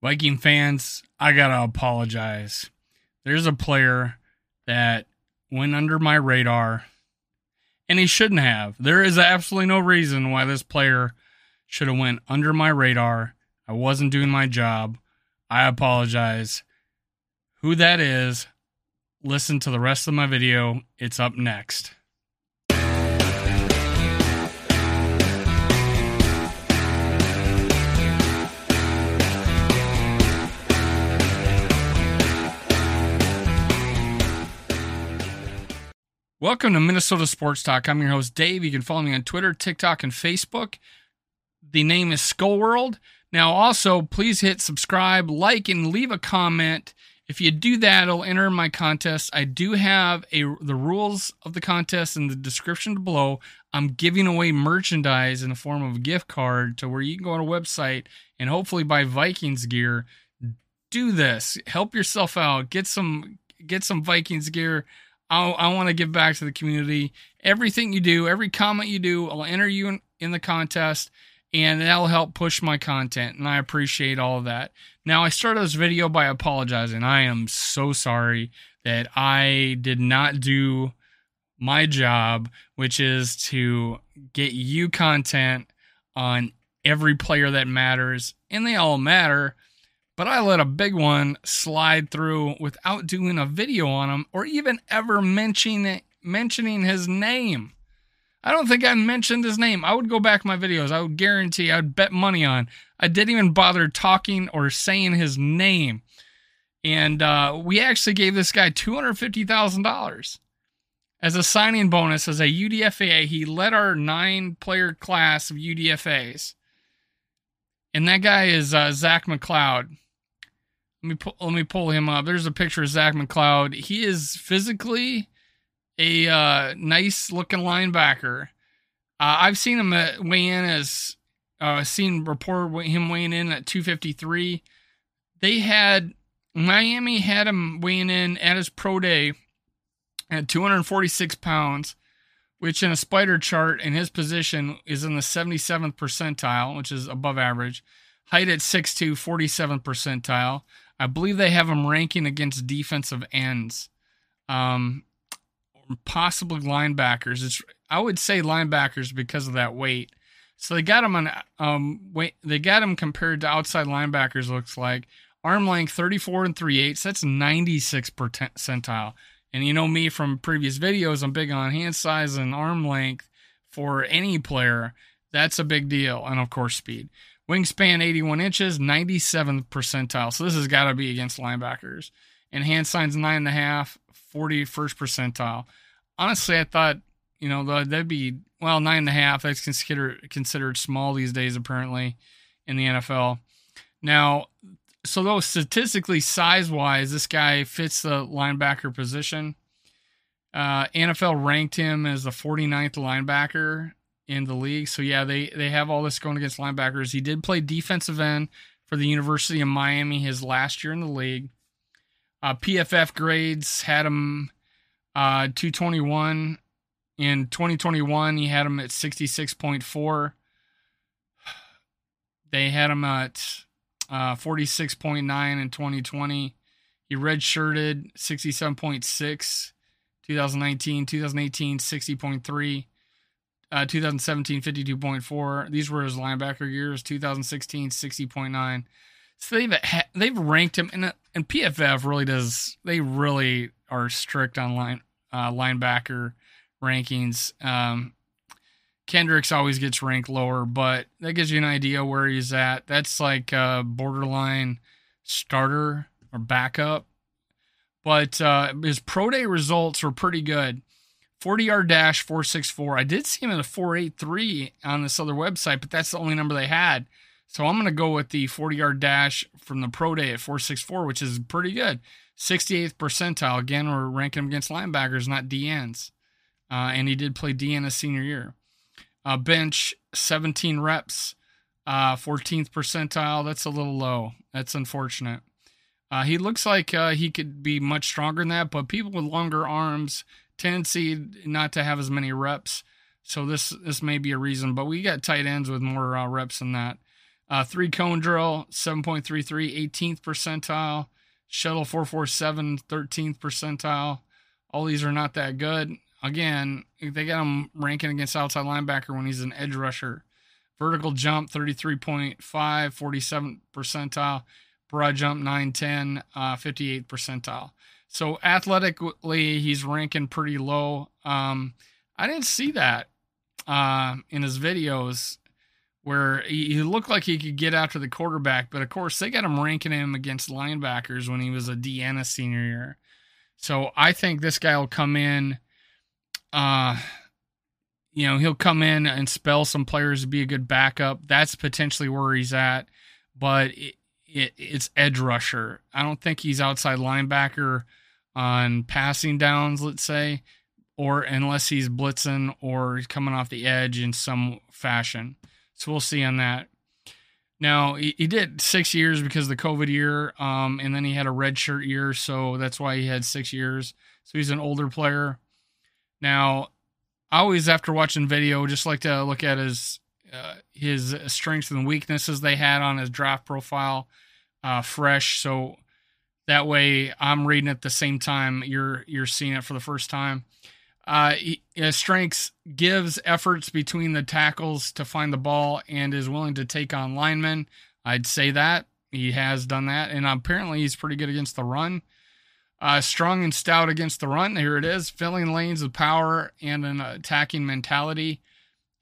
Viking fans, I gotta apologize. There's a player that went under my radar, and he shouldn't have. There is absolutely no reason why this player should have went under my radar. I wasn't doing my job. I apologize. Who that is, listen to the rest of my video. It's up next. Welcome to Minnesota Sports Talk. I'm your host, Dave. You can follow me on Twitter, TikTok, and Facebook. The name is Skol World. Now, also, please hit subscribe, like, and leave a comment. If you do that, it'll enter my contest. I do have a the rules of the contest in the description below. I'm giving away merchandise in the form of a gift card to where you can go on a website and hopefully buy Vikings gear. Do this. Help yourself out. Get some get some Vikings gear. I, I want to give back to the community. Everything you do, every comment you do, I'll enter you in, in the contest and that'll help push my content. And I appreciate all of that. Now, I started this video by apologizing. I am so sorry that I did not do my job, which is to get you content on every player that matters, and they all matter but I let a big one slide through without doing a video on him or even ever mentioning mentioning his name. I don't think I mentioned his name. I would go back my videos. I would guarantee I would bet money on. I didn't even bother talking or saying his name. And uh, we actually gave this guy $250,000 as a signing bonus as a UDFA. He led our nine player class of UDFAs. And that guy is uh, Zach McCloud. Let me pull, let me pull him up. There's a picture of Zach McCloud. He is physically a uh, nice looking linebacker. Uh, I've seen him weigh in as uh, seen report him weighing in at 253. They had Miami had him weighing in at his pro day at 246 pounds, which in a spider chart in his position is in the 77th percentile, which is above average. Height at 6'2, 47th percentile. I believe they have him ranking against defensive ends, um, possibly linebackers. It's I would say linebackers because of that weight. So they got him on um weight. They got him compared to outside linebackers. Looks like arm length 34 and 3 eighths. That's 96 percentile. And you know me from previous videos. I'm big on hand size and arm length for any player. That's a big deal, and of course speed. Wingspan 81 inches, 97th percentile. So this has got to be against linebackers. And hand signs 9.5, 41st percentile. Honestly, I thought, you know, that'd be, well, 9.5. That's considered, considered small these days, apparently, in the NFL. Now, so though statistically, size wise, this guy fits the linebacker position. Uh, NFL ranked him as the 49th linebacker in the league. So yeah, they they have all this going against linebackers. He did play defensive end for the University of Miami his last year in the league. Uh, PFF grades had him uh, 221 in 2021. He had him at 66.4. They had him at uh, 46.9 in 2020. He redshirted 67.6 2019, 2018 60.3 uh, 2017 52.4. These were his linebacker years. 2016 60.9. So they've they've ranked him, and and PFF really does. They really are strict on line uh, linebacker rankings. Um, Kendricks always gets ranked lower, but that gives you an idea where he's at. That's like a borderline starter or backup. But uh, his pro day results were pretty good. 40 yard dash 464. I did see him at a 483 on this other website, but that's the only number they had. So I'm going to go with the 40 yard dash from the pro day at 464, which is pretty good. 68th percentile. Again, we're ranking him against linebackers, not DNs. Uh, and he did play DN his senior year. Uh, bench 17 reps, uh, 14th percentile. That's a little low. That's unfortunate. Uh, he looks like uh, he could be much stronger than that, but people with longer arms tendency not to have as many reps. So this this may be a reason, but we got tight ends with more uh, reps than that. Uh, three cone drill, 7.33, 18th percentile. Shuttle 447, 13th percentile. All these are not that good. Again, they got him ranking against outside linebacker when he's an edge rusher. Vertical jump 33.5, 47th percentile. Broad jump 910, uh, 58th percentile. So athletically, he's ranking pretty low. Um, I didn't see that uh, in his videos where he, he, looked like he could get after the quarterback, but of course they got him ranking him against linebackers when he was a Deanna senior year. So I think this guy will come in. Uh, you know, he'll come in and spell some players to be a good backup. That's potentially where he's at, but it, it, it's edge rusher. I don't think he's outside linebacker on passing downs, let's say, or unless he's blitzing or coming off the edge in some fashion. So we'll see on that. Now he, he did six years because of the COVID year, um, and then he had a red shirt year, so that's why he had six years. So he's an older player. Now I always, after watching video, just like to look at his uh, his strengths and weaknesses they had on his draft profile, uh, fresh. So that way, I'm reading at the same time you're you're seeing it for the first time. Uh, he, his strengths gives efforts between the tackles to find the ball and is willing to take on linemen. I'd say that he has done that, and apparently he's pretty good against the run. Uh, strong and stout against the run. Here it is, filling lanes with power and an attacking mentality.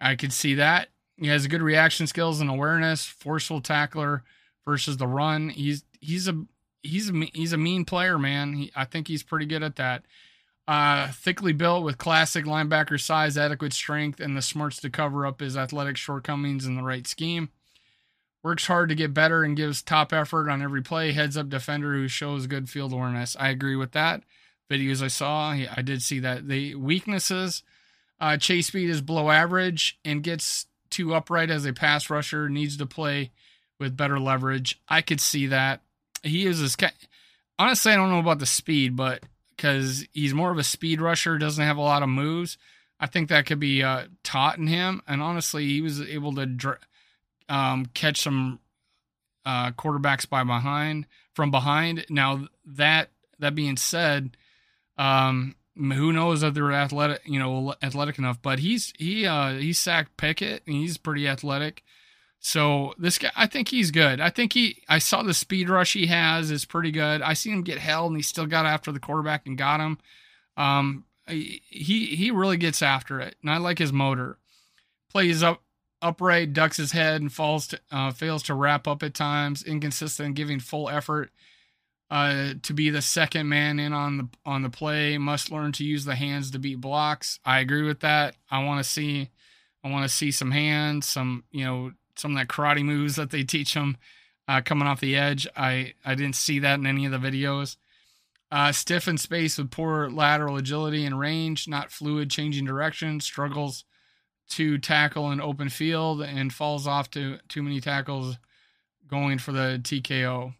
I could see that. He has good reaction skills and awareness. Forceful tackler versus the run. He's he's a he's a he's a mean player, man. He, I think he's pretty good at that. Uh, thickly built with classic linebacker size, adequate strength, and the smarts to cover up his athletic shortcomings in the right scheme. Works hard to get better and gives top effort on every play. Heads up defender who shows good field awareness. I agree with that. Videos I saw, I did see that. The weaknesses uh, chase speed is below average and gets too upright as a pass rusher, needs to play with better leverage. I could see that. He is this honestly, I don't know about the speed, but because he's more of a speed rusher, doesn't have a lot of moves. I think that could be uh, taught in him. And honestly, he was able to dr- um, catch some uh, quarterbacks by behind from behind. Now that that being said, um, who knows if they're athletic, you know, athletic enough? But he's he uh, he sacked Pickett, and he's pretty athletic. So this guy, I think he's good. I think he. I saw the speed rush he has is pretty good. I seen him get held, and he still got after the quarterback and got him. Um, he he really gets after it, and I like his motor. Plays up upright, ducks his head, and falls to, uh, fails to wrap up at times. Inconsistent, giving full effort uh, to be the second man in on the on the play. Must learn to use the hands to beat blocks. I agree with that. I want to see, I want to see some hands, some you know, some of that karate moves that they teach him uh, coming off the edge. I I didn't see that in any of the videos. Uh, stiff in space with poor lateral agility and range, not fluid, changing direction, struggles to tackle an open field and falls off to too many tackles going for the TKO.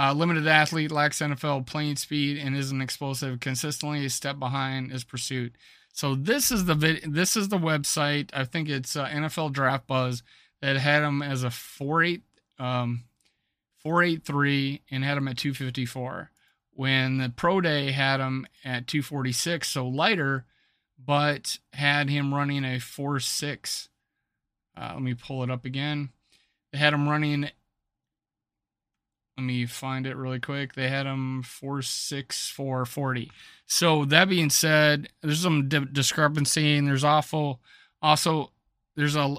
Uh, limited athlete, lacks NFL playing speed, and isn't explosive. Consistently a step behind his pursuit. So this is the vid- this is the website. I think it's uh, NFL Draft Buzz that had him as a four eight um, four eight three and had him at two fifty four. When the pro day had him at two forty six, so lighter but had him running a 4 6. Uh, let me pull it up again. They had him running. Let me find it really quick. They had him 4 6 4 40. So, that being said, there's some di- discrepancy and there's awful. Also, there's a.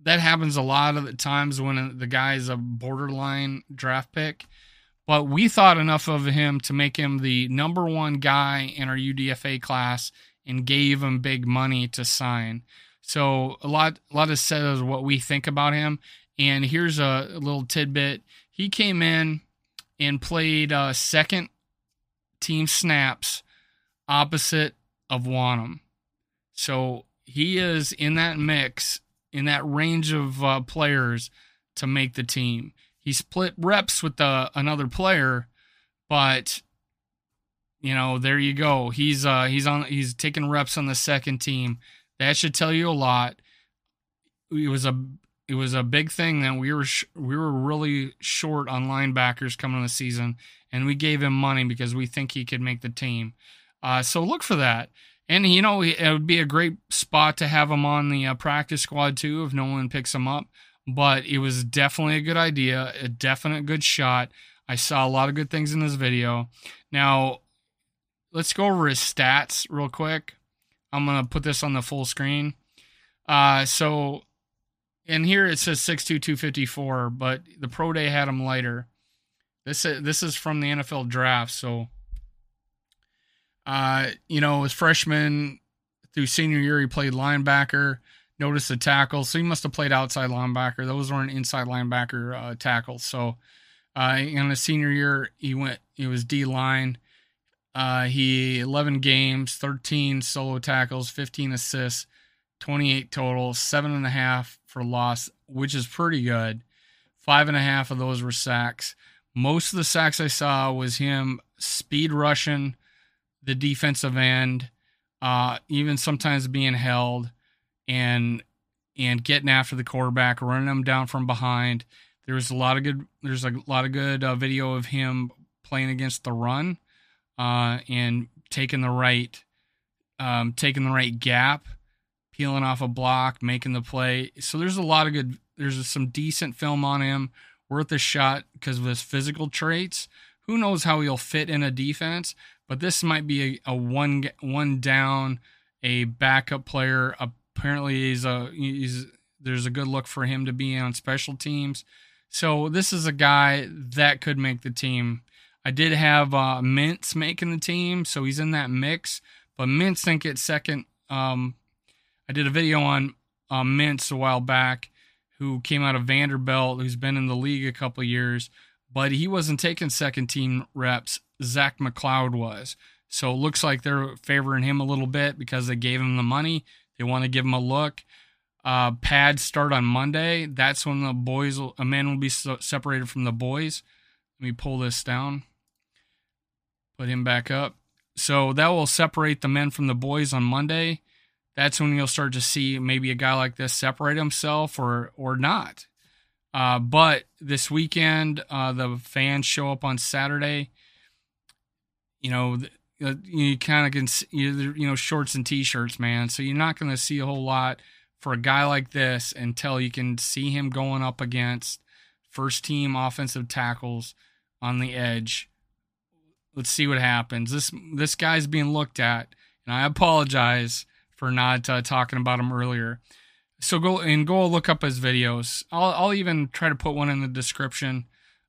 That happens a lot of the times when uh, the guy is a borderline draft pick but we thought enough of him to make him the number one guy in our UDFA class and gave him big money to sign. So a lot, a lot is said of what we think about him. And here's a little tidbit: he came in and played uh, second team snaps opposite of Wonnum. So he is in that mix, in that range of uh, players to make the team. He split reps with the, another player, but you know, there you go. He's uh he's on he's taking reps on the second team. That should tell you a lot. It was a it was a big thing that we were sh- we were really short on linebackers coming in the season, and we gave him money because we think he could make the team. Uh, so look for that. And you know it would be a great spot to have him on the uh, practice squad too if no one picks him up. But it was definitely a good idea, a definite good shot. I saw a lot of good things in this video. Now, let's go over his stats real quick. I'm gonna put this on the full screen. Uh, so, and here it says 6'2", 254, but the pro day had him lighter. This is, this is from the NFL draft, so uh, you know, as freshman through senior year, he played linebacker. Notice the tackle, so he must have played outside linebacker. Those weren't inside linebacker uh, tackles. So, uh, in the senior year, he went. He was D line. Uh, he 11 games, 13 solo tackles, 15 assists, 28 total, seven and a half for loss, which is pretty good. Five and a half of those were sacks. Most of the sacks I saw was him speed rushing the defensive end, uh, even sometimes being held and and getting after the quarterback, running him down from behind. There's a lot of good. There's a lot of good uh, video of him playing against the run uh, and taking the right, um, taking the right gap, peeling off a block, making the play. So there's a lot of good. There's some decent film on him, worth a shot because of his physical traits. Who knows how he'll fit in a defense? But this might be a, a one one down, a backup player. Apparently, he's a he's there's a good look for him to be on special teams. So this is a guy that could make the team. I did have uh, Mintze making the team, so he's in that mix. But Mintze think it's second. Um, I did a video on uh, a while back, who came out of Vanderbilt, who's been in the league a couple years, but he wasn't taking second team reps. Zach McCloud was. So it looks like they're favoring him a little bit because they gave him the money. They want to give him a look. Uh, pads start on Monday. That's when the boys, will, a man will be separated from the boys. Let me pull this down. Put him back up. So that will separate the men from the boys on Monday. That's when you'll start to see maybe a guy like this separate himself or or not. Uh, but this weekend, uh, the fans show up on Saturday you know, uh, you kind of can see, you know shorts and t-shirts, man. So you're not going to see a whole lot for a guy like this until you can see him going up against first team offensive tackles on the edge. Let's see what happens. This this guy's being looked at, and I apologize for not uh, talking about him earlier. So go and go look up his videos. I'll I'll even try to put one in the description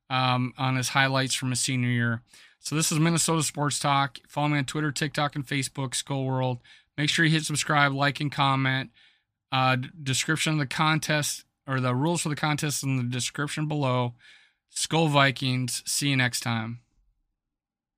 um, on his highlights from his senior year. So this is Minnesota Sports Talk. Follow me on Twitter, TikTok, and Facebook, Skol World. Make sure you hit subscribe, like, and comment. Uh, description of the contest or the rules for the contest in the description below. Skol Vikings. See you next time.